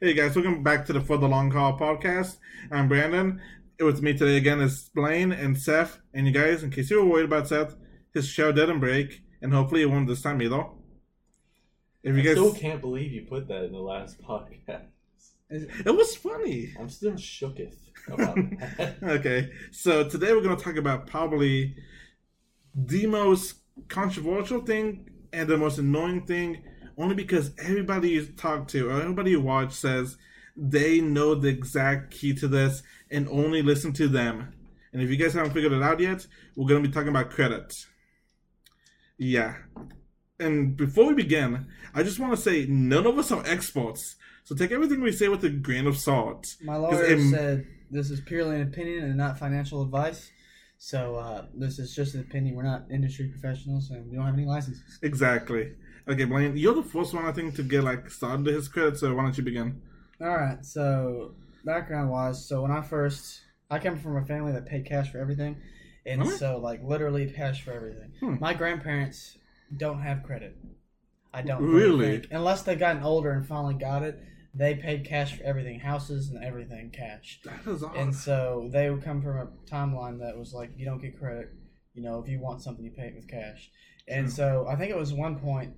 Hey guys, welcome back to the For the Long Haul podcast. I'm Brandon. With me today again is Blaine and Seth. And you guys, in case you were worried about Seth, his show didn't break, and hopefully it won't this time either. If you I guys, still can't believe you put that in the last podcast. it was funny. I'm still shooketh about that. okay, so today we're going to talk about probably the most controversial thing and the most annoying thing, only because everybody you talk to or everybody you watch says they know the exact key to this and only listen to them. And if you guys haven't figured it out yet, we're going to be talking about credit. Yeah. And before we begin, I just want to say none of us are experts. So take everything we say with a grain of salt. My lawyer it- said this is purely an opinion and not financial advice. So uh, this is just an opinion. We're not industry professionals, and we don't have any licenses. Exactly. Okay, Blaine, you're the first one I think to get like started to his credit, so why don't you begin? All right. So background wise, so when I first, I come from a family that paid cash for everything, and Really? so like literally cash for everything. Hmm. My grandparents don't have credit. I don't Really? think. unless they've gotten older and finally got it. They paid cash for everything, houses and everything, cash. That is odd. And so they would come from a timeline that was like, you don't get credit. You know, if you want something, you pay it with cash. And so I think it was one point,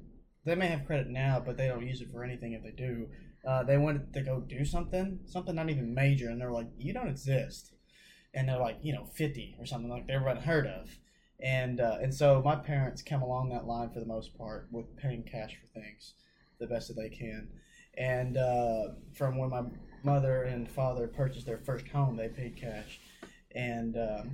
they may have credit now, but they don't use it for anything if they do. Uh, they wanted to go do something, something not even major, and they're like, you don't exist. And they're like, you know, 50 or something like they're unheard of. And, uh, and so my parents come along that line for the most part with paying cash for things the best that they can. And uh, from when my mother and father purchased their first home, they paid cash, and um,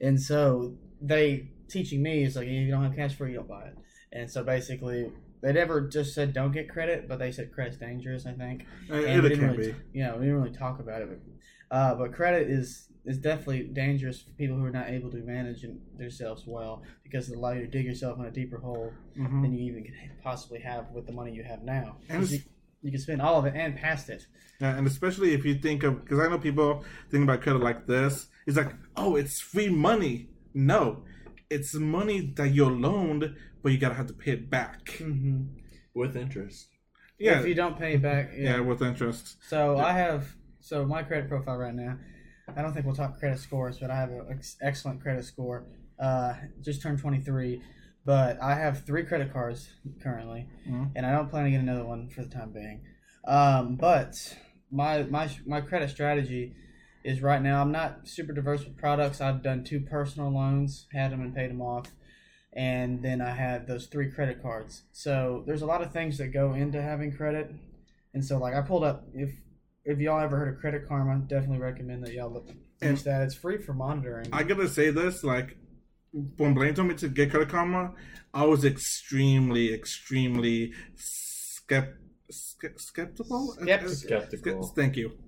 and so they teaching me is like if you don't have cash for it, you don't buy it. And so basically, they never just said don't get credit, but they said credit's dangerous. I think, Uh, and it we can didn't be. really, you know, we didn't really talk about it, but uh, but credit is is definitely dangerous for people who are not able to manage themselves well because it allows you to dig yourself in a deeper hole Mhm. than you even could possibly have with the money you have now. And you, you can spend all of it and past it. Yeah, and especially if you think of, because I know people think about credit like this. It's like, oh, it's free money. No, it's money that you're loaned, but you gotta have to pay it back. Mm-hmm. With interest. Yeah, If you don't pay it back, yeah, yeah. with interest. So Yeah. I have so my credit profile right now. I don't think we'll talk credit scores, but I have an ex- excellent credit score. Uh, just turned 23, but I have three credit cards currently, Mhm. and I don't plan to get another one for the time being. Um, but my my my credit strategy is right now. I'm not super diverse with products. I've done two personal loans, had them and paid them off, and then I had those three credit cards. So there's a lot of things that go into having credit, and so like I pulled up if if y'all ever heard of Credit Karma, definitely recommend that y'all look And- use that. It's free for monitoring. I gotta say this, like, when Blaine told me to get Credit Karma, I was extremely, extremely skept, ske- skeptical. Skeptical. Skeptical. Thank you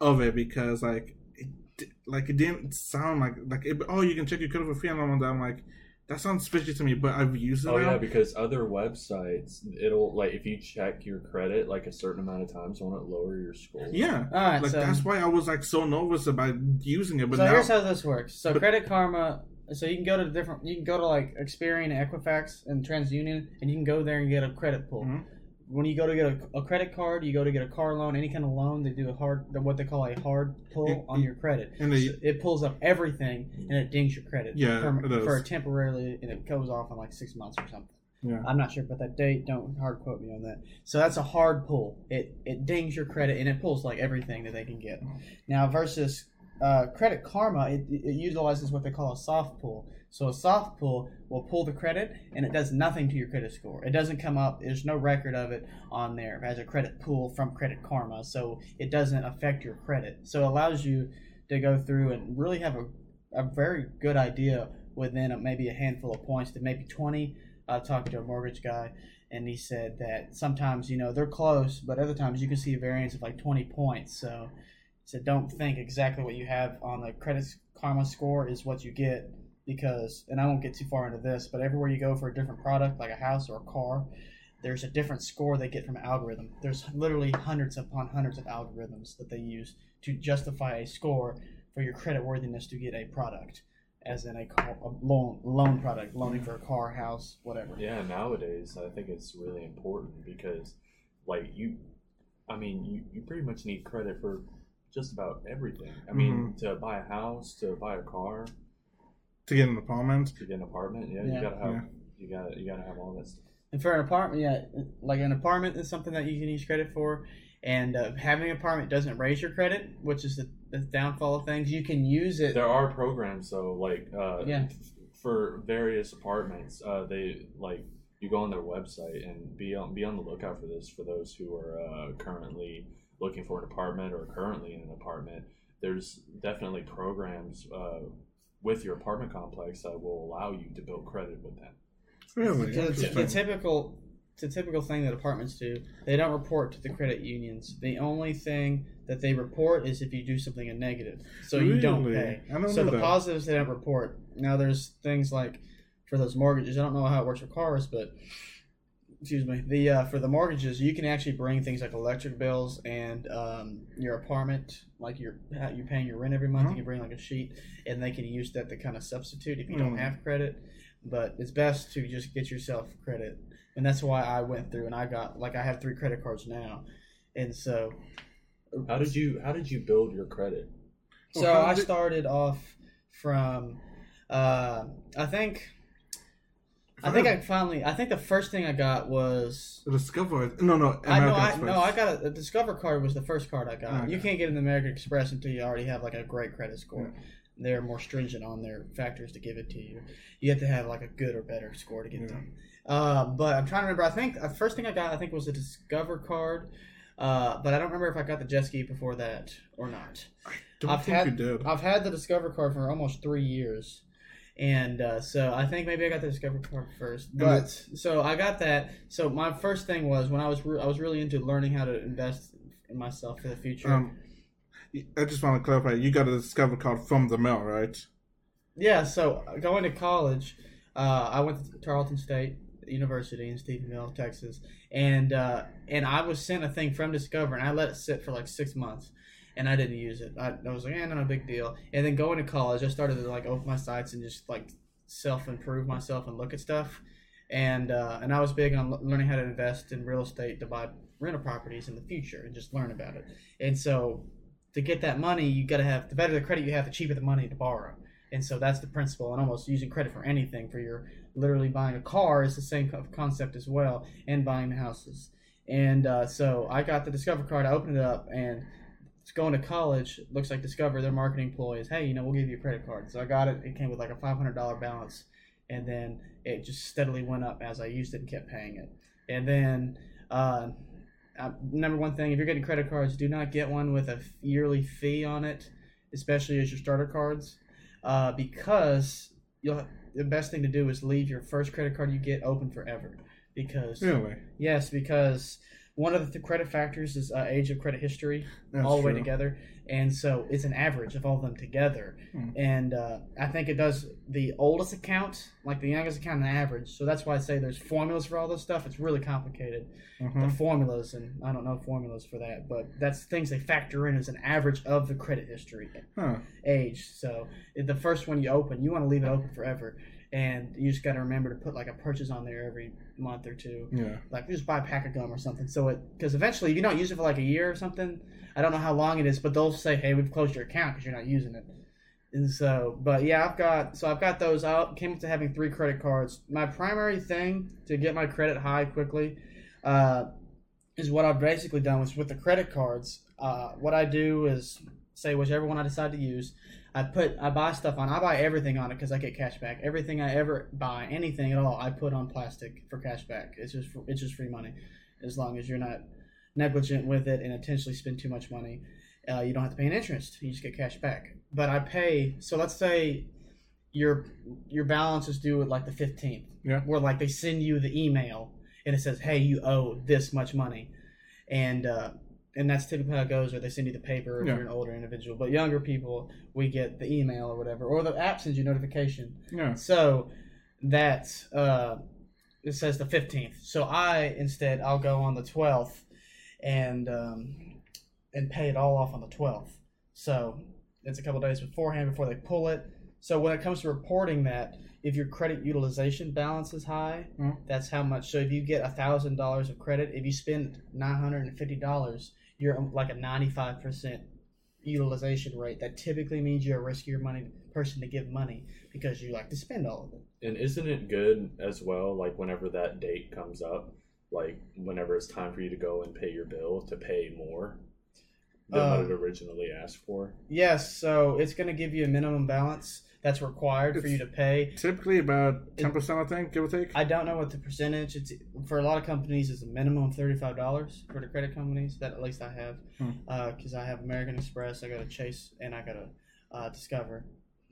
of it because like, it, like it didn't sound like like it, oh you can check your credit for free and all of that. I'm like, that sounds fishy to me, but I've used it Oh now. yeah, because other websites, it'll like if you check your credit like a certain amount of times, won't it lower your score? yeah. All right, Like so that's why I was like so nervous about using it, but so now here's how this works. So but- Credit Karma. So you can go to different. You can go to like Experian, Equifax, and TransUnion, and you can go there and get a credit pull. Mhm. When you go to get a, a credit card, you go to get a car loan, any kind of loan. They do a hard, what they call a hard pull on your credit. and they, So it pulls up everything and it dings your credit. Yeah, for, it does. for temporarily, and it goes off in like six months or something. yeah. I'm not sure about that date. Don't hard quote me on that. So that's a hard pull. It it dings your credit and it pulls like everything that they can get. Mm-hmm. Now versus uh, Credit Karma, it, it utilizes what they call a soft pull. So a soft pull will pull the credit and it does nothing to your credit score. It doesn't come up. There's no record of it on there as a credit pull from Credit Karma. So it doesn't affect your credit. So it allows you to go through and really have a, a very good idea within a, maybe a handful of points to maybe 20 I talked to a mortgage guy, and he said that sometimes you know they're close, but other times you can see a variance of like 20 points. So said don't think exactly what you have on the credit karma score is what you get because, and I won't get too far into this, but everywhere you go for a different product like a house or a car, there's a different score they get from algorithm. There's literally hundreds upon hundreds of algorithms that they use to justify a score for your credit worthiness to get a product, as in a, car, a loan loan product, loaning for a car, house, whatever. Yeah, nowadays I think it's really important because, like you, I mean, you, you pretty much need credit for just about everything. I mean, to buy a house, to buy a car, To get an apartment. to get an apartment. Yeah, Yeah. you gotta have Yeah. you gotta you gotta have all that stuff. And for an apartment, yeah, like an apartment is something that you can use credit for. And uh, having an apartment doesn't raise your credit, which is the, the downfall of things. You can use it. There are programs though, like uh, Yeah. f- for various apartments. Uh, they like you go on their website and be on be on the lookout for this for those who are uh, currently looking for an apartment or currently in an apartment. There's definitely programs uh, with your apartment complex that will allow you to build credit with them. Really? Because the Interesting. typical, the typical thing that apartments do, they don't report to the credit unions. The only thing that they report is if you do something in negative, so you don't pay. I don't So know the that. positives they don't report. Now there's things like for those mortgages. I don't know how it works for cars, but excuse me. The uh, for the mortgages, you can actually bring things like electric bills and um, your apartment, like you're you're paying your rent every month. Mhm. You can bring like a sheet, and they can use that to kind of substitute if you don't Mm. have credit. But it's best to just get yourself credit, and that's why I went through and I got like I have three credit cards now, and so How did you How did you build your credit? so Well, I did- started off from, uh, I think, I I think I finally, I think the first thing I got was, The Discover. No, no. I know, American I Express. no, I got a, the Discover card was the first card I got. Okay. You can't get an American Express until you already have like a great credit score. Yeah. They're more stringent on their factors to give it to you. You have to have like a good or better score to get Yeah. them. Uh, but I'm trying to remember. I think the first thing I got, I think, was a Discover card. Uh, but I don't remember if I got the jet ski before that or not. Don't I've think had- you did. I've had the Discover card for almost three years, and uh, so I think maybe I got the Discover card first. But so I got that. So my first thing was when I was re- I was really into learning how to invest in myself for the future. Um, I just want to clarify. You got a Discover card from the mail, right? yeah. So going to college, uh, I went to Tarleton State University in Stephenville, Texas, and uh, and I was sent a thing from Discover, and I let it sit for like six months. And I didn't use it. I, I was like, eh, not a big deal. And then going to college, I started to like open my sites and just like self improve myself and look at stuff. And uh, and I was big on learning how to invest in real estate to buy rental properties in the future and just learn about it. And so to get that money, you got to have the better the credit you have, the cheaper the money to borrow. And so that's the principle. And almost using credit for anything for your literally buying a car is the same concept as well, and buying houses. And uh, so I got the Discover card. I opened it up and going to college. Looks like Discover, their marketing ploy is, hey, you know, we'll give you a credit card. So I got it. It came with like a five hundred dollar balance, and then it just steadily went up as I used it and kept paying it. And then uh, uh, number one thing, if you're getting credit cards, do not get one with a yearly fee on it, especially as your starter cards, uh, because you'll. The best thing to do is leave your first credit card you get open forever, because Really? yes, because one of the credit factors is uh, age of credit history That's all the way true. together, and so it's an average of all of them together. Hmm. And uh, I think it does the oldest account, like the youngest account, an average. So that's why I say there's formulas for all this stuff. It's really complicated. Mhm. The formulas, and I don't know formulas for that, but that's things they factor in as an average of the credit history Huh. age. So the first one you open, you want to leave it open forever. And you just got to remember to put like a purchase on there every month or two Yeah. like just buy a pack of gum or something. So it because eventually if you don't use it for like a year or something, I don't know how long it is, but they'll say, "Hey, we've closed your account because you're not using it." And so, but yeah, I've got so I've got those. I came up to having three credit cards. My primary thing to get my credit high quickly uh, is what I've basically done was with the credit cards. Uh, what I do is say whichever one I decide to use. I put I buy stuff on. I buy everything on it because I get cash back. Everything I ever buy, anything at all, I put on plastic for cash back. It's just it's just free money, as long as you're not negligent with it and intentionally spend too much money. Uh, you don't have to pay an interest. You just get cash back. But I pay. So let's say your your balance is due at like the fifteenth. Yeah. Where like they send you the email and it says, "Hey, you owe this much money," and uh, and that's typically how it goes. Or they send you the paper if Yeah. you're an older individual. But younger people, we get the email or whatever, or the app sends you notification. Yeah. So that uh, it says the fifteenth. So I instead I'll go on the twelfth and um, and pay it all off on the twelfth. So it's a couple days beforehand before they pull it. So when it comes to reporting that, if your credit utilization balance is high, Mhm. that's how much. So if you get a thousand dollars of credit, if you spend nine hundred and fifty dollars, you're um, like a 95% utilization rate. That typically means you're a riskier money person to give money because you like to spend all of it. And isn't it good as well? Like whenever that date comes up, like whenever it's time for you to go and pay your bill, to pay more than Uh, what it originally asked for. Yes, so it's going to give you a minimum balance that's required for you to pay. Typically about ten percent, I think, give or take. I don't know what the percentage. It's for a lot of companies. It's a minimum of thirty five dollars for the credit companies. That at least I have, Hmm. because I have American Express, I got a Chase, and I got a uh, Discover,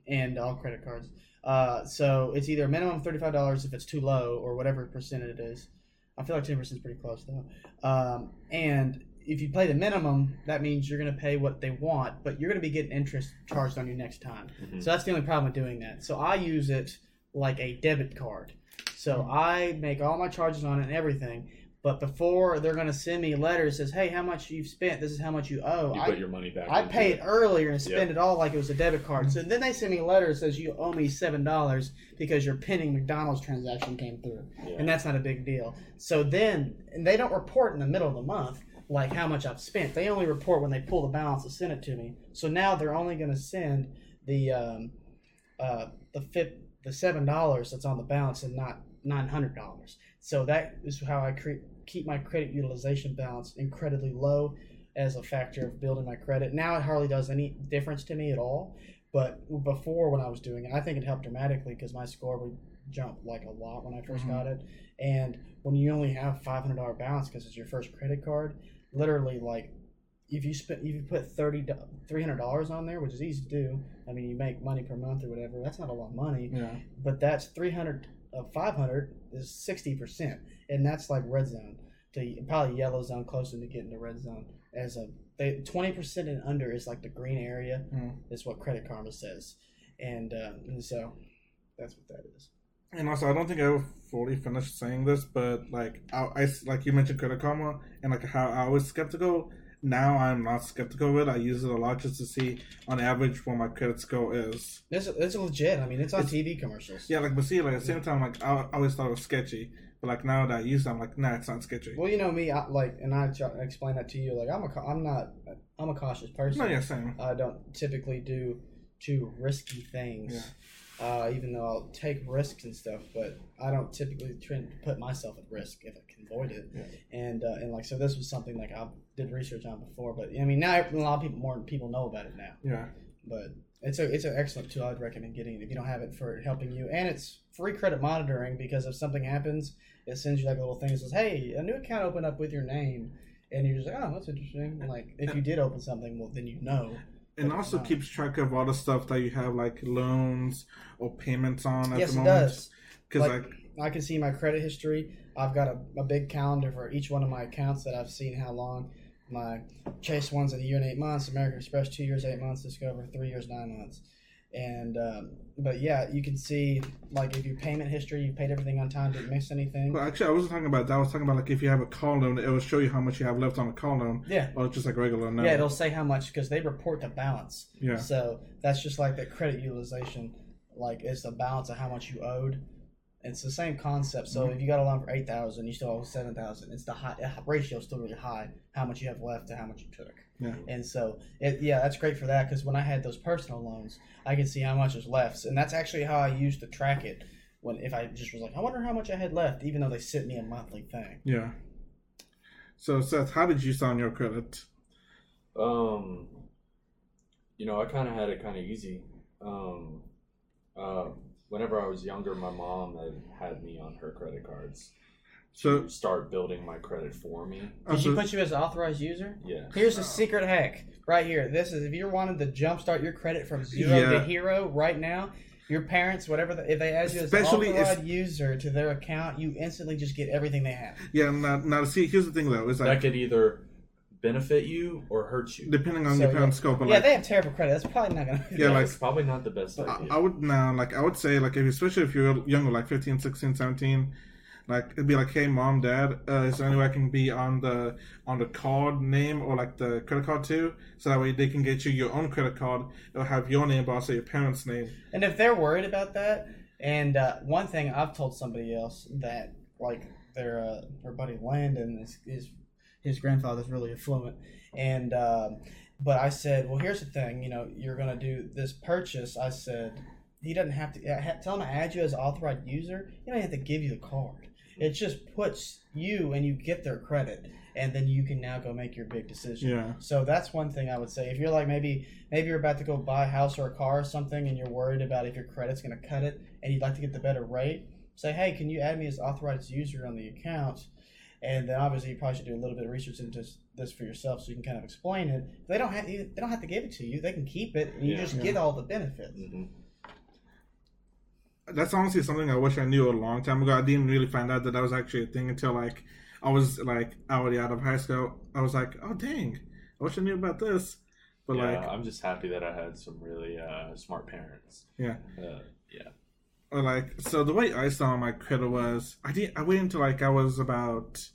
and all credit cards. Uh, so it's either a minimum thirty five dollars if it's too low, or whatever percent it is. I feel like ten percent is pretty close though. Um, and if you pay the minimum, that means you're going to pay what they want, but you're going to be getting interest charged on you next time. Mhm. So that's the only problem with doing that. So I use it like a debit card. So I make all my charges on it and everything. But before they're going to send me a letter that says, "Hey, how much you've spent? This is how much you owe." You I, put your money back. I pay it earlier and spend Yep. it all like it was a debit card. So then they send me a letter that says you owe me seven dollars because your pending McDonald's transaction came through, Yeah. and that's not a big deal. So then, and they don't report in the middle of the month like how much I've spent. They only report when they pull the balance and send it to me. So now they're only going to send the um, uh, the fifth, the seven dollars that's on the balance and not nine hundred dollars. So that is how I cre- keep my credit utilization balance incredibly low as a factor of building my credit. Now it hardly does any difference to me at all. But before when I was doing it, I think it helped dramatically because my score would jump like a lot when I 1st Mhm. got it. And when you only have five hundred dollar balance because it's your first credit card, literally like if you spend if you put 30 300 dollars on there, which is easy to do. I mean, you make money per month or whatever. That's not a lot of money Yeah. but that's 300 of 500 is 60% and that's like red zone to probably yellow zone closer to getting to red zone as a they, 20% and under is like the green area Mm. is what credit karma says and, uh, and so that's what that is And also, I don't think I ever fully finished saying this, but like I, I like you mentioned Credit Karma and like how I was skeptical. Now I'm not skeptical of it. I use it a lot just to see on average what my credit score is. it's, it's legit i mean it's on It's- tv commercials Yeah, like but see, like at the same time, like I, I always thought it was sketchy, but like now that I use it, I'm like, nah, it's not sketchy. well you know me I, like and i try, explain that to you like i'm a i'm not i'm a cautious person No, yeah, same. I don't typically do too risky things. Uh, even though I'll take risks and stuff, but I don't typically try to put myself at risk if I can avoid it. Yeah. And uh, and like so, this was something like I did research on before, but I mean now a lot of people more people know about it now. Yeah, But it's a it's an excellent tool. I'd recommend getting it if you don't have it for helping you, and it's free credit monitoring because if something happens, it sends you like a little thing that says, "Hey, a new account opened up with your name." And you're just like, oh, that's interesting. And like, if you did open something, well, then you know. And But also keeps track of all the stuff that you have like loans or payments on at yes, the it moment. does. Because Like- like, I can see my credit history. I've got a, a big calendar for each one of my accounts that I've seen how long. My Chase one's in a year and eight months. American Express two years eight months. Discover three years nine months. And um, but yeah, you can see like if your payment history, you paid everything on time, didn't miss anything. well, actually, I wasn't talking about that. I was talking about like if you have a car loan, it will show you how much you have left on a car loan, Yeah, or just like regular loan. yeah, it'll say how much because they report the balance. yeah. So that's just like the credit utilization, like it's the balance of how much you owed. It's the same concept. So Mhm. if you got a loan for eight thousand, you still owe seven thousand. It's the high ratio is still really high. How much you have left to how much you took. Yeah. And so it, yeah, that's great for that because when I had those personal loans, I could see how much was left, and that's actually how I used to track it. When if I just was like, I wonder how much I had left, even though they sent me a monthly thing. Yeah. So Seth, how did you sign your credit? Um, you know, I kind of had it kind of easy. Um, uh, whenever I was younger, my mom had had me on her credit cards So to start building my credit for me. Did she uh-huh. put you as an authorized user? Yeah. Here's a oh. secret hack right here. This is if you're wanting to jumpstart your credit from zero Yeah. to hero right now. Your parents, whatever, the, if they add you as an Especially if- authorized user to their account, you instantly just get everything they have. yeah, now, now see, here's the thing though, is That like could either benefit you or hurt you. depending on So, your yeah. parents' scope, but yeah, like they have terrible credit. That's probably not gonna. Yeah, like- it's probably not the best I, idea. I would now like I would say like if especially if you're younger like 15 16 17 like it'd be like hey mom dad uh, is there any way I can be on the on the card name or like the credit card too so that way they can get you your own credit card it'll have your name but also your parents name And if they're worried about that, and uh, one thing I've told somebody else that like their uh, their buddy Landon is, is his grandfather's really affluent, and um, but I said, well, here's the thing, you know, you're gonna do this purchase. I said he doesn't have to uh, tell him to add you as authorized user. He don't have to give you the card. It just puts you and you get their credit, and then you can now go make your big decision. Yeah. So that's one thing I would say. If you're like maybe maybe you're about to go buy a house or a car or something, and you're worried about if your credit's going to cut it, and you'd like to get the better rate, say, hey, can you add me as authorized user on the account? And then obviously you probably should do a little bit of research into this- this for yourself, so you can kind of explain it. They don't have they don't have to give it to you; they can keep it, and you Yeah. just Yeah. get all the benefits. hmm That's honestly something I wish I knew a long time ago. I didn't really find out that that was actually a thing until like I was like already out of high school. I was like, oh dang, I wish I knew about this. But yeah, like, I'm just happy that I had some really uh, smart parents. Yeah. Uh, yeah. or like, so the way I saw my credit was, I did, I waited until like I was about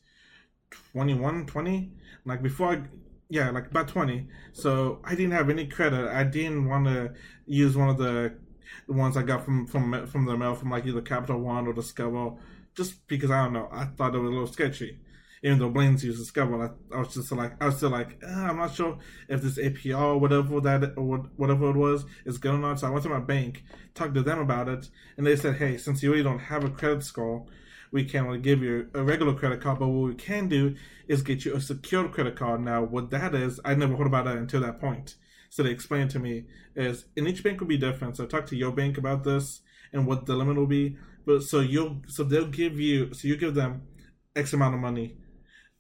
21, 20, like before I. Yeah, like about twenty. So I didn't have any credit. I didn't want to use one of the the ones I got from from from the mail from like either Capital One or Discover, just because I don't know. I thought it was a little sketchy. Even though Blaine's used Discover, I, I was just like I was still like uh, I'm not sure if this APR or whatever that or whatever it was is good or not. So I went to my bank, talked to them about it, and they said, hey, since you really don't have a credit score, we can't really give you a regular credit card. But what we can do is get you a secured credit card. Now, what that is, I never heard about that until that point. So they explained to me is, and each bank will be different. So talk to your bank about this and what the limit will be. But so you'll, so they'll give you, so you give them X amount of money,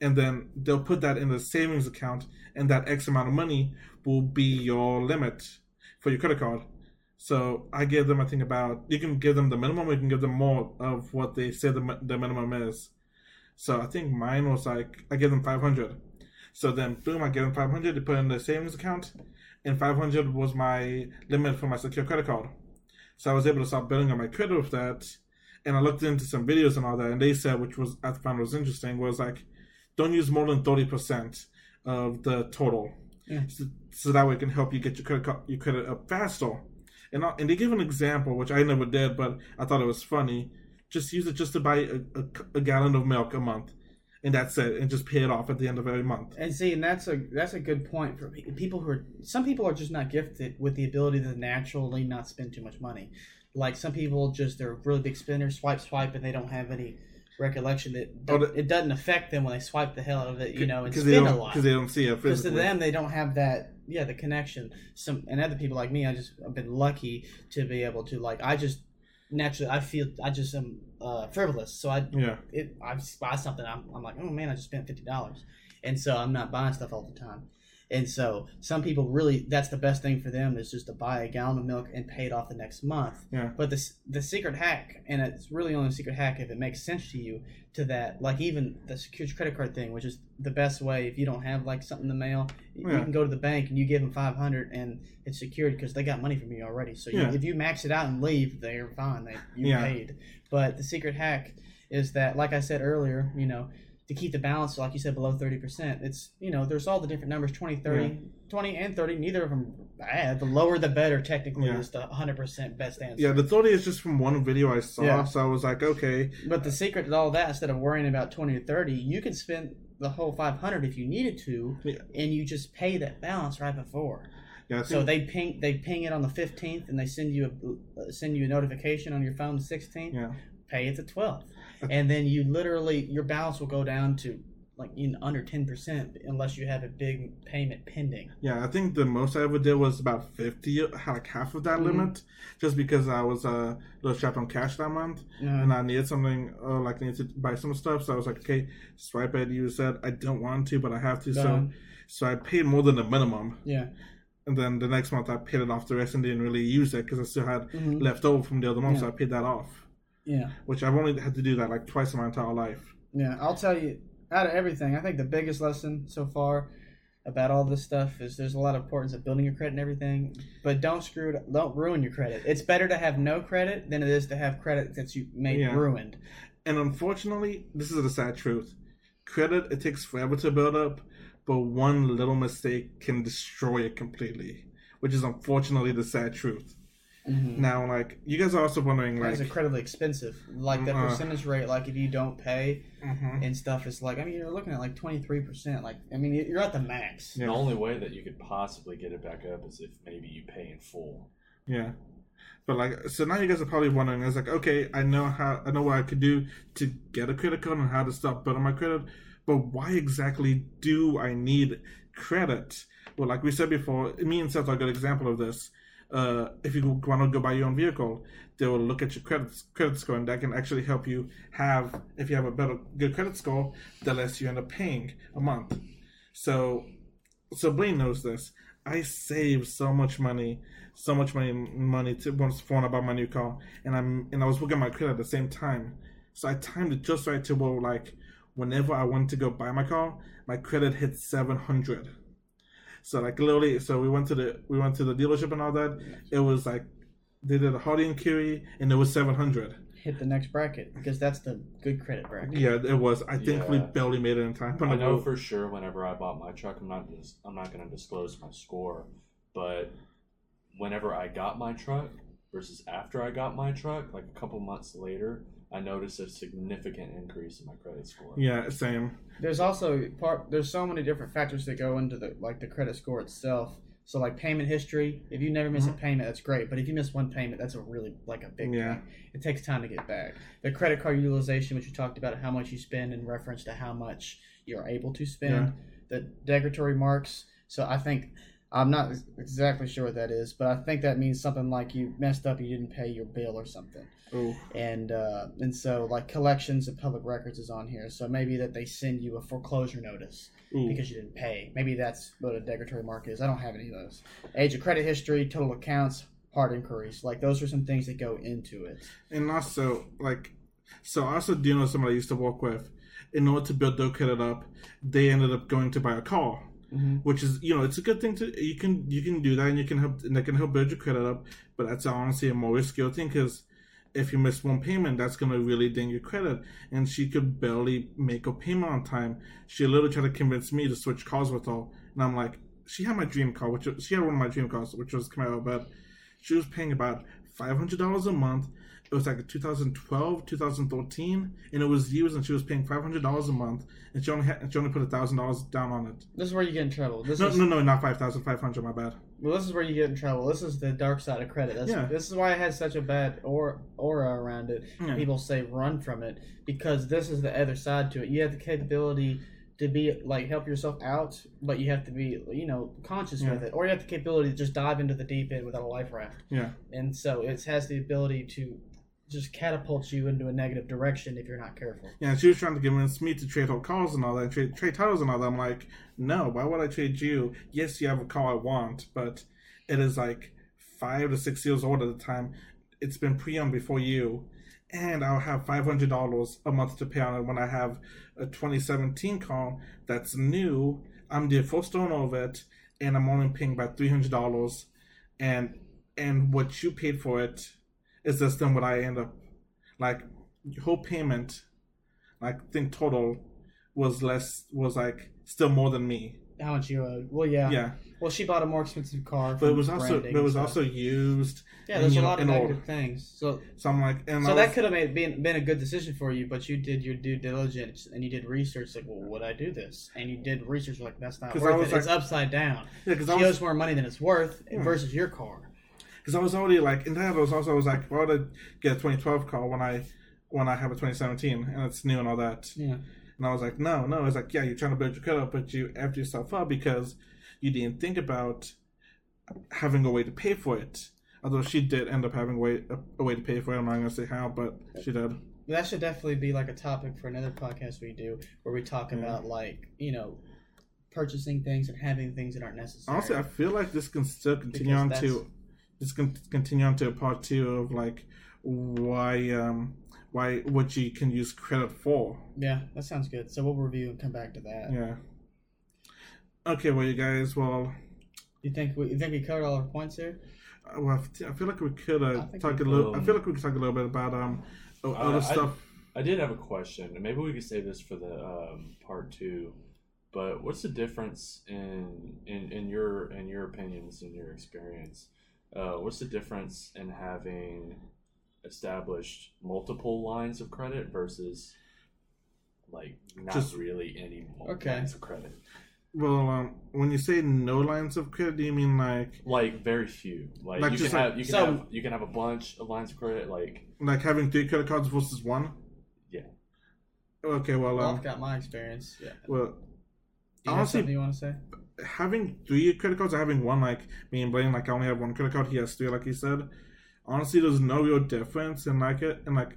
and then they'll put that in the savings account, and that X amount of money will be your limit for your credit card. So I give them, I think about you can give them the minimum, you can give them more of what they say the the minimum is. So I think mine was like I give them five hundred. So then boom, I give them five hundred to put in the savings account, and five hundred was my limit for my secure credit card. So I was able to start building on my credit with that. And I looked into some videos and all that, and they said, which was I found was interesting, was like, don't use more than thirty percent of the total, Yeah. so, so that way it can help you get your credit card, your credit up faster. And I, and they give an example, which I never did, but I thought it was funny. Just use it just to buy a, a, a gallon of milk a month, and that's it, and just pay it off at the end of every month. And see, and that's a that's a good point for people who are. Some people are just not gifted with the ability to naturally not spend too much money. Like some people, just they're really big spenders, swipe, swipe, and they don't have any recollection that Oh, the- it doesn't affect them when they swipe the hell out of it, you know, and spend a lot. because they don't see it Because to them, they don't have that, yeah, the connection. Some and other people like me, I just I've been lucky to be able to like I just naturally I feel I just am uh, frivolous, so I yeah, it I buy something, I'm, I'm like, oh man, I just spent fifty dollars, and so I'm not buying stuff all the time. And so some people really that's the best thing for them is just to buy a gallon of milk and pay it off the next month. Yeah. But the the secret hack, and it's really only a secret hack if it makes sense to you, to that like even the secured credit card thing, which is the best way if you don't have like something in the mail, you can go to the bank and you give them five hundred and it's secured because they got money from you already. So you, if you max it out and leave, they're fine. They you Yeah. paid. But the secret hack is that, like I said earlier, you know, to keep the balance, like you said, below 30%, it's, you know, there's all the different numbers 20, 30, 20 and 30. Neither of them bad. The lower the better, technically, Yeah. is the 100% best answer. yeah. The thirty is just from one video I saw, Yeah. so I was like, okay, But the secret to all that, instead of worrying about 20 or 30, you can spend the whole 500 if you needed to, Yeah. and you just pay that balance right before. yeah. So they ping they ping it on the 15th, and they send you a uh, send you a notification on your phone the 16th. yeah, pay it the 12th and then you literally your balance will go down to like in under 10% unless you have a big payment pending yeah. I think the most I ever did was about fifty, like half of that Mhm. limit, just because I was uh, a little strapped on cash that month. and I needed something, uh, like I needed to buy some stuff. So I was like, okay, swipe it. You said I don't want to, but I have to. So, Done. so I paid more than the minimum, yeah and then the next month I paid it off the rest and didn't really use it because I still had Mhm. left over from the other month. So I paid that off, yeah which I've only had to do that like twice in my entire life. yeah i'll tell you out of everything i think the biggest lesson so far about all this stuff is there's a lot of importance of building your credit and everything but don't screw it don't ruin your credit it's better to have no credit than it is to have credit that you made Yeah. ruined And unfortunately, this is the sad truth. Credit it takes forever to build up, but one little mistake can destroy it completely, which is unfortunately the sad truth. Mhm. Now, like you guys are also wondering, like It's incredibly expensive. Like the Uh. percentage rate, like if you don't pay mhm. and stuff, is like I mean you're looking at like twenty three percent. Like I mean you're at the max. Yeah. The only way that you could possibly get it back up is if maybe you pay in full. Yeah. But like, so now you guys are probably wondering, it's like, okay, I know how, I know what I could do to get a credit card and how to start building my credit, but why exactly do I need credit? Well, like we said before, me and Seth are a good example of this. Uh, if you want to go buy your own vehicle, they will look at your credit credit score, and that can actually help you have, if you have a better good credit score, the less you end up paying a month. So, so Blaine knows this. I save so much money, so much money, money to once phone about my new car, and I'm and I was working my credit at the same time, so I timed it just right to where like whenever I wanted to go buy my car, my credit hit seven hundred. So like literally, so we went to the we went to the dealership and all that. It was like they did a Hardy and inquiry and it was seven hundred. Hit the next bracket because that's the good credit bracket. Yeah, it was. I think we barely made it in time. But I I know for sure. Whenever I bought my truck, I'm not. Dis- I'm not going to disclose my score, but whenever I got my truck versus after I got my truck, like a couple months later, I noticed a significant increase in my credit score. yeah, same. There's also part. There's so many different factors that go into the like the credit score itself. So like payment history. If you never miss a mm-hmm. payment, that's great. But if you miss one payment, that's a really like a big Yeah. thing. It takes time to get back. The credit card utilization, which you talked about, how much you spend in reference to how much you're able to spend. The degradatory marks. So I think I'm not exactly sure what that is, but I think that means something like you messed up, you didn't pay your bill or something Oh, and uh, and so like collections and public records is on here. So maybe that they send you a foreclosure notice ooh. because you didn't pay. Maybe that's what a degradatory mark is. I don't have any of those. Age of credit history, total accounts, hard inquiries. Like those are some things that go into it. And also, like, so I also do know somebody I used to work with. In order to build their credit up, they ended up going to buy a car, Mhm. which is you know it's a good thing to you can you can do that and you can help and that can help build your credit up. But that's honestly a more riskier thing because if you miss one payment, that's gonna really ding your credit. And she could barely make a payment on time. She literally tried to convince me to switch cars with her, and I'm like, she had my dream car, which she had one of my dream cars, which was Camaro, but she was paying about five hundred dollars a month. It was like 2012, 2013, and it was used, and she was paying five hundred dollars a month, and she only had, she only put a thousand dollars down on it. This is where you get in trouble. This No, is no, no, not five thousand, five hundred. My bad. Well, this is where you get in trouble. This is the dark side of credit. That's, Yeah. This is why it has such a bad aura, aura around it. Yeah. People say run from it because this is the other side to it. You have the capability to be like help yourself out, but you have to be you know conscious Yeah. with it, or you have the capability to just dive into the deep end without a life raft. Yeah. And so it has the ability to just catapults you into a negative direction if you're not careful. Yeah, she was trying to convince me to trade her cars and all that, trade trade titles and all that. I'm like, no, why would I trade you? Yes, you have a car I want, but it is like five to six years old at the time. It's been pre-owned before you, and I'll have five hundred dollars a month to pay on it when I have a 2017 car that's new. I'm the first owner of it, and I'm only paying about three hundred dollars, and and what you paid for it is less than what I end up like whole payment like I think total was less was like still more than me. How much you owed? Well, yeah. Yeah. Well, she bought a more expensive car. But it was also but it was also used. yeah. There's you a lot of and negative things. So So I'm like and so that could have made been been a good decision for you, but you did your due diligence and you did research. Like, well, would I do this? And you did research. Like, that's not worth it. it's upside down. yeah, because She was owes more money than it's worth Yeah. versus your car. Because I was already like in that I was also I was like why would I get a 2012 car when I when I have a 2017 and it's new and all that. Yeah. And I was like, no, no. It's like, yeah, you're trying to build your credit up, but you empty yourself up because you didn't think about having a way to pay for it. Although she did end up having a way, a, a way to pay for it. I'm not going to say how, but she did. That should definitely be like a topic for another podcast we do, where we talk Yeah. about like you know purchasing things and having things that aren't necessary. Honestly, I feel like this can still continue Because on to this can continue on to a part two of like why um why what you can use credit for. yeah, that sounds good. So we'll review and come back to that. Yeah. Okay, well, you guys, well, You think we you think we covered all our points here? uh, well, I f- I feel like we could I uh, talk we a little. I feel like we could talk a little bit about um o- I- other I- stuff. I did have a question, and maybe we could save this for the um, part two. But what's the difference in, in in your in your opinions in your experience uh, what's the difference in having established multiple lines of credit versus like not Just- really any Okay. lines of credit? Well, um, when you say no lines of credit, do you mean like Like very few. Like, Like you can like- have you can so- have you can have a bunch of lines of credit. Like like having three credit cards versus one? Yeah. Okay, well, Well, um, I've got my experience. Yeah. well, Do you have Honestly- something you want to say? Having three credit cards or having one, like me and Blaine, like I only have one credit card. He has three, like he said. Honestly, there's no real difference in like it, and like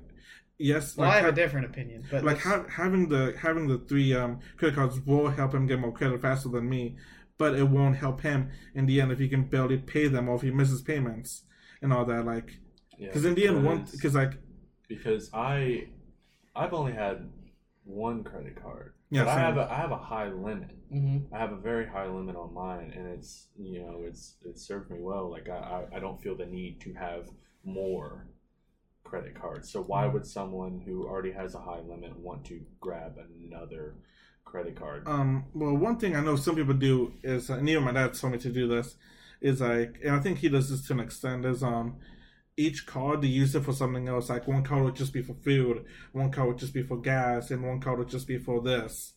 yes, Well, like I have ha- a different opinion, but like ha- having the having the three um credit cards will help him get more credit faster than me, but it won't help him in the end if he can barely pay them or if he misses payments and all that. Like yeah, because in the end, one because- because like because I I've only had one credit card. Yeah, but I have a I have a high limit. Mhm. I have a very high limit on mine, and it's you know it's it served me well. Like I I, I don't feel the need to have more credit cards. So why Mm. would someone who already has a high limit want to grab another credit card? Um, well, one thing I know some people do is, and even my dad told me to do this, is like, and I think he does this to an extent, is um, each card to use it for something else. Like one card would just be for food, one card would just be for gas, and one card would just be for this.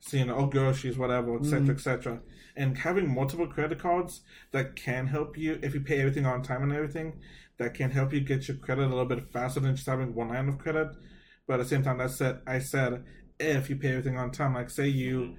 So you know, or groceries, whatever, etc., Mhm. etc. And having multiple credit cards that can help you if you pay everything on time and everything, that can help you get your credit a little bit faster than just having one line of credit. But at the same time, that said, I said if you pay everything on time, like say you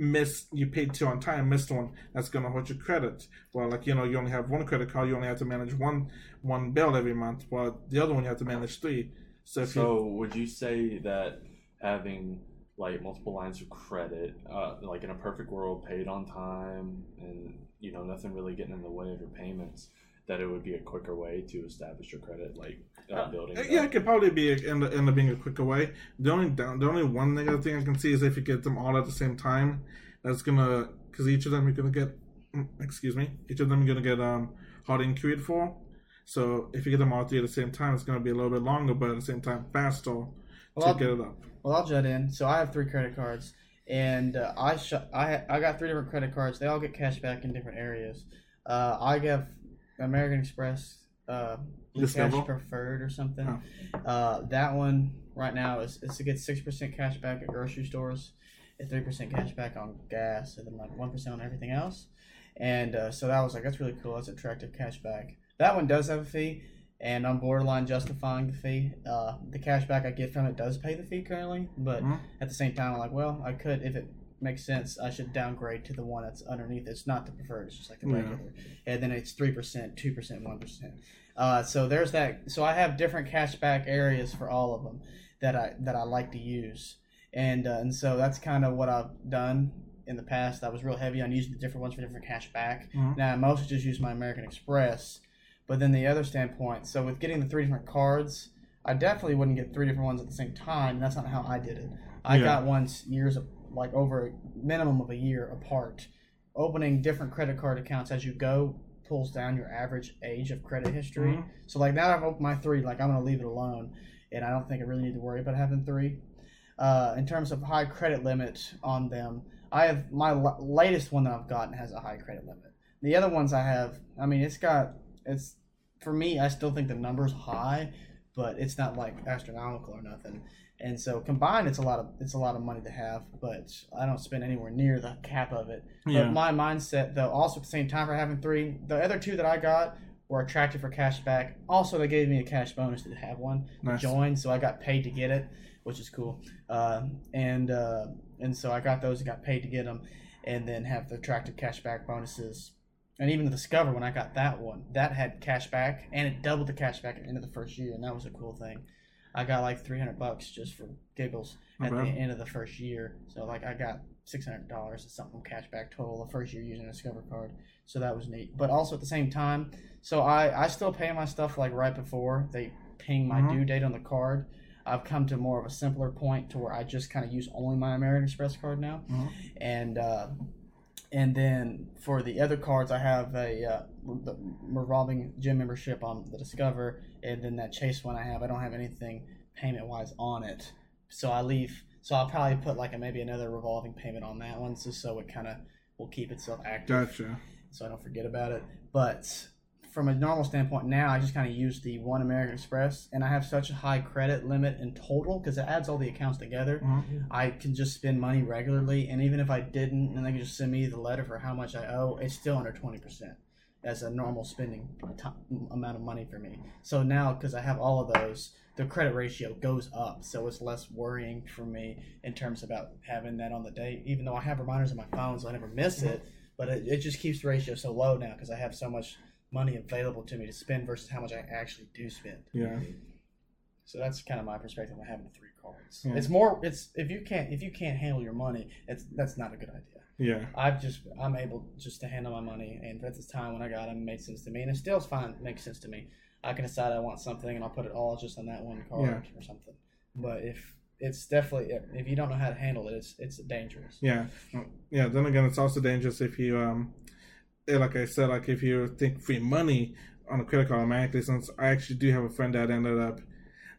miss you paid two on time, missed one, that's gonna hurt your credit. Well, like you know, you only have one credit card, you only have to manage one one bill every month, while the other one you have to manage three. So if you would you say that having like multiple lines of credit, uh, like in a perfect world, paid on time, and you know nothing really getting in the way of your payments, that it would be a quicker way to establish your credit, like uh, building. Uh, Yeah, it could probably be end up, end up being a quicker way. The only down, the only one negative thing I can see is if you get them all at the same time, that's gonna because each of them you're gonna get, mm, excuse me, each of them you're gonna get um hard increed for. So if you get them all three at the same time, it's gonna be a little bit longer, but at the same time faster Well, to I'll- get it up. Well, I'll jut in. So I have three credit cards, and uh, I sh- I I got three different credit cards. They all get cash back in different areas. Uh, I give American Express uh? Cash Preferred or something. Oh. Uh, that one right now is, is to get six percent cash back at grocery stores, and three percent cash back on gas, and then like one percent on everything else. And uh, so that was like that's really cool. That's attractive cash back. That one does have a fee, and I'm borderline justifying the fee. Uh, the cash back I get from it does pay the fee currently, but Mhm. at the same time, I'm like, well, I could if it makes sense. I should downgrade to the one that's underneath. It's not the preferred. It's just like the Yeah. regular, and then it's three percent, two percent, one percent. Uh, so there's that. So I have different cashback areas for all of them that I that I like to use, and uh, and so that's kind of what I've done in the past. I was real heavy on using the different ones for different cashback. Mhm. Now I mostly just use my American Express, but then the other standpoint. So with getting the three different cards, I definitely wouldn't get three different ones at the same time. That's not how I did it. I Yeah. got ones years of like over a minimum of a year apart. Opening different credit card accounts as you go pulls down your average age of credit history. Mhm. So like now I've opened my three, like I'm gonna leave it alone, and I don't think I really need to worry about having three. Uh, in terms of high credit limit on them, I have my l- latest one that I've gotten has a high credit limit. The other ones I have, I mean, it's got it's for me. I still think the number's high, but it's not like astronomical or nothing. And so combined, it's a lot of it's a lot of money to have, but I don't spend anywhere near the cap of it. Yeah. But my mindset, though, also at the same time for having three, the other two that I got were attractive for cash back. Also, they gave me a cash bonus to have one Nice. join, so I got paid to get it, which is cool. Uh, and uh, and so I got those and got paid to get them, and then have the attractive cash back bonuses. And even the Discover, when I got that one, that had cash back, and it doubled the cash back at the end of the first year, and that was a cool thing. I got like three hundred bucks just for giggles Not at the end of the first year. So like I got six hundred dollars or something cash back total the first year using a Discover card. So that was neat. But also at the same time, so I I still pay my stuff like right before they ping my Mhm. due date on the card. I've come to more of a simpler point to where I just kind of use only my American Express card now, Mhm. and uh, and then for the other cards, I have a uh, the revolving gym membership on the Discover, and then that Chase one I have. I don't have anything payment wise on it, so I leave. So I'll probably put like a, maybe another revolving payment on that one, just so it kind of will keep itself active Gotcha. so I don't forget about it. But from a normal standpoint now, I just kind of use the One American Express, and I have such a high credit limit in total because it adds all the accounts together. Mhm. I can just spend money regularly, and even if I didn't, and they can just send me the letter for how much I owe, it's still under twenty percent as a normal spending ti amount of money for me. So now, because I have all of those, the credit ratio goes up, so it's less worrying for me in terms about having that on the date. Even though I have reminders on my phone, so I never miss it, but it, it just keeps the ratio so low now because I have so much money available to me to spend versus how much I actually do spend. Yeah. So that's kind of my perspective on having three cards. Yeah. It's more. It's if you can't if you can't handle your money, it's that's not a good idea. Yeah. I've just I'm able just to handle my money, and at this time when I got it, it made sense to me, and it still fine makes sense to me. I can decide I want something, and I'll put it all just on that one card or something. But if it's definitely if you don't know how to handle it, it's it's dangerous. Yeah, yeah. Then again, it's also dangerous if you, um, like I said, like if you think free money on a credit card automatically. Since I actually do have a friend that ended up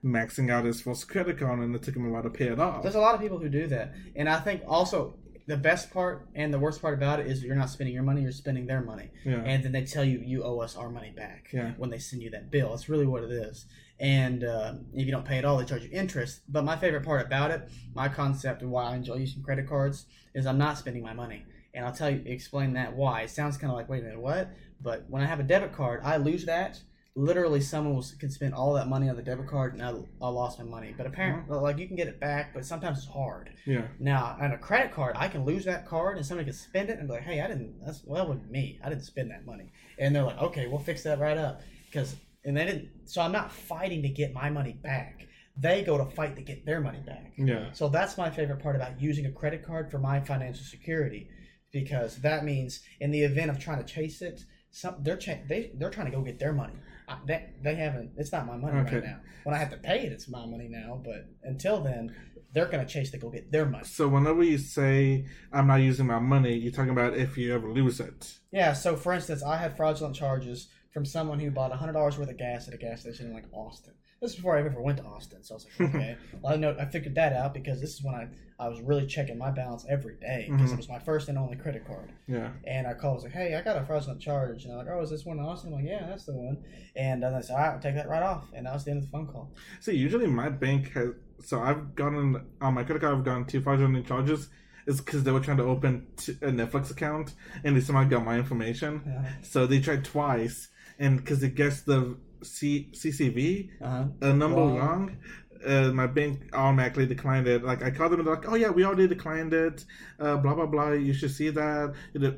maxing out his first credit card, and it took him a while to pay it off. There's a lot of people who do that, and I think also the best part and the worst part about it is you're not spending your money, you're spending their money, Yeah, and then they tell you you owe us our money back Yeah. when they send you that bill. That's really what it is. And uh, if you don't pay it all, they charge you interest. But my favorite part about it, my concept of why I enjoy using credit cards, is I'm not spending my money. And I'll tell you, explain that why. It sounds kind of like, wait a minute, what? But when I have a debit card, I lose that. Literally, someone will, can spend all that money on the debit card, and I, I lost my money. But apparently, mm-hmm. like you can get it back, but sometimes it's hard. yeah, Now, on a credit card, I can lose that card and somebody can spend it and be like, hey, I didn't, that's, well, with me. I didn't spend that money. And they're like, okay, we'll fix that right up. Because, and they didn't, so I'm not fighting to get my money back. They go to fight to get their money back. yeah, So that's my favorite part about using a credit card for my financial security. Because that means in the event of trying to chase it, some they're cha- they they're trying to go get their money. I, they, they haven't. It's not my money Okay. right now. When I have to pay it, it's my money now. But until then, they're gonna chase to go get their money. So whenever you say I'm not using my money, you're talking about if you ever lose it. Yeah. So for instance, I had fraudulent charges from someone who bought hundred dollars worth of gas at a gas station in like Austin. This is before I ever went to Austin, so I was like, okay. well, I know I figured that out because this is when I I was really checking my balance every day because Mhm. it was my first and only credit card. Yeah, And I called, I was like, hey, I got a fraudulent charge. And I'm like, oh, is this one in Austin? I'm like, yeah, that's the one. And then I said, all right, I'll take that right off. And that was the end of the phone call. See, usually my bank has. So I've gotten on my credit card. I've gotten two fraudulent charges. It's because they were trying to open t- a Netflix account and they somehow got my information. Uh, So they tried twice, and because it gets the C- CCV uh-huh. a number Wrong. wrong, uh, my bank automatically declined it. Like I called them and they're like, "Oh yeah, we already declined it." Uh, blah blah blah. You should see that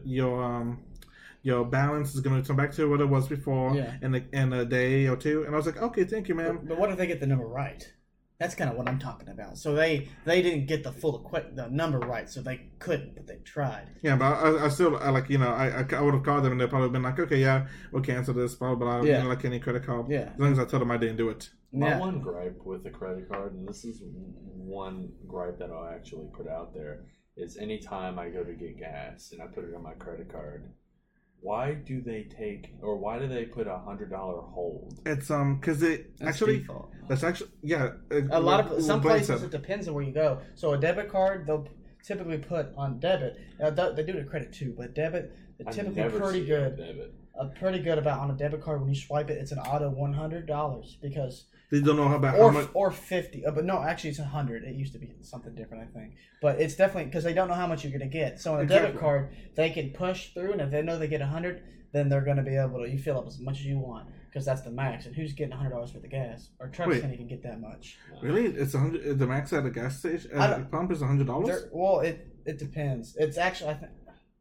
your um your balance is going to return back to what it was before Yeah. in a, in a day or two. And I was like, "Okay, thank you, ma'am." But, but what if they get the number right? That's kind of what I'm talking about. So they they didn't get the full equi- the number right, so they couldn't, but they tried. Yeah, but I, I still I like you know I I, I would have called them and they'd probably been like, "Okay, yeah, we'll cancel this." Blah blah. blah. Yeah. You know, like any credit card. Yeah. As long as I told them I didn't do it. My Yeah. one gripe with the credit card, and this is one gripe that I'll actually put out there, is anytime I go to get gas and I put it on my credit card, why do they take or why do they put a hundred dollar hold? It's um because it That's actually default. that's actually yeah a lot of some places said. it depends on where you go. So a debit card they'll typically put on debit. Uh, th- they do it to credit too, but debit I they're typically never pretty see a good. debit. Uh, pretty good about on a debit card when you swipe it, it's an auto one hundred dollars because They don't know how about how or much. or fifty. Uh, but no, actually it's a hundred. It used to be something different, I think. But it's definitely because they don't know how much you're going to get. So on a debit card, they can push through, and if they know they get a hundred, then they're going to be able to you fill up as much as you want because that's the max. And who's getting a hundred dollars for the gas? Or trucks can't even get that much. Really, it's a hundred. The max at a gas station at a pump is a hundred dollars. Well, it it depends. It's actually I think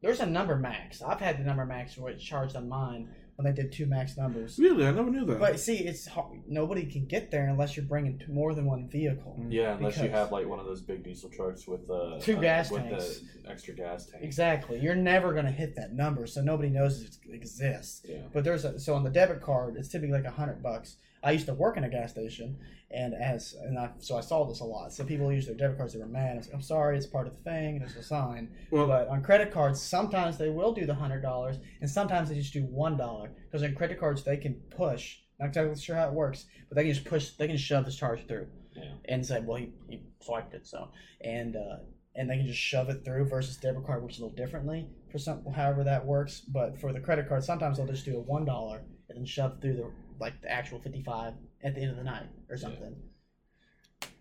there's a number max. I've had the number max where it's charged on mine when they did two max numbers. Really, I never knew that. But see, it's hard. nobody can get there unless you're bringing more than one vehicle. Yeah, unless you have like one of those big diesel trucks with uh, Two uh, gas with tanks. the extra gas tank. Exactly. You're never going to hit that number, so nobody knows it exists. Yeah. But there's a so on the debit card, it's typically like a hundred bucks. I used to work in a gas station, and as and I so I saw this a lot. So people use their debit cards. They were mad. I was like, I'm sorry, it's part of the thing. There's a sign. well, But on credit cards, sometimes they will do the hundred dollars, and sometimes they just do one dollar. Because on credit cards, they can push. Not exactly sure how it works, but they can just push. They can shove this charge through, Yeah. and say, "Well, he, he swiped it, so." And uh, and they can just shove it through. Versus debit card works a little differently for some, however that works. But for the credit card, sometimes they'll just do a one dollar and then shove through the like the actual 55 at the end of the night or something.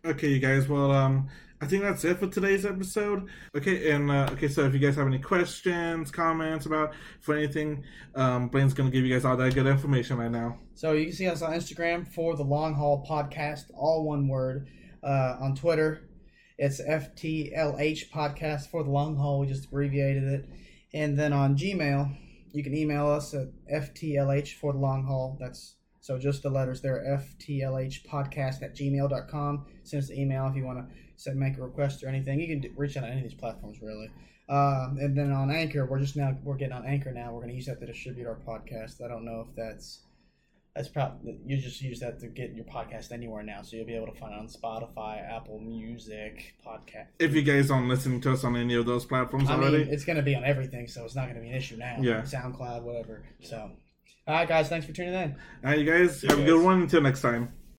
Okay, you guys. Well, um, I think that's it for today's episode. Okay, and uh, okay, so if you guys have any questions, comments about for anything, um, Blaine's gonna give you guys all that good information right now. So you can see us on Instagram for the Long Haul Podcast, all one word. Uh, on Twitter, it's FTLH Podcast for the Long Haul. We just abbreviated it. And then on Gmail, you can email us at FTLH for the Long Haul. That's so just the letters there, FTLH Podcast at gmail.com. Send us an email if you want to send, make a request or anything. You can do, reach out on any of these platforms, really. Um, and then on Anchor, we're just now we're getting on Anchor now. We're going to use that to distribute our podcast. I don't know if that's that's probably you just use that to get your podcast anywhere now, so you'll be able to find it on Spotify, Apple Music, podcast. If you guys aren't listening to us on any of those platforms I already, mean, it's going to be on everything, so it's not going to be an issue now. Yeah. SoundCloud, whatever. So, all right, guys, thanks for tuning in. all right, you guys See you have a good one. Until next time.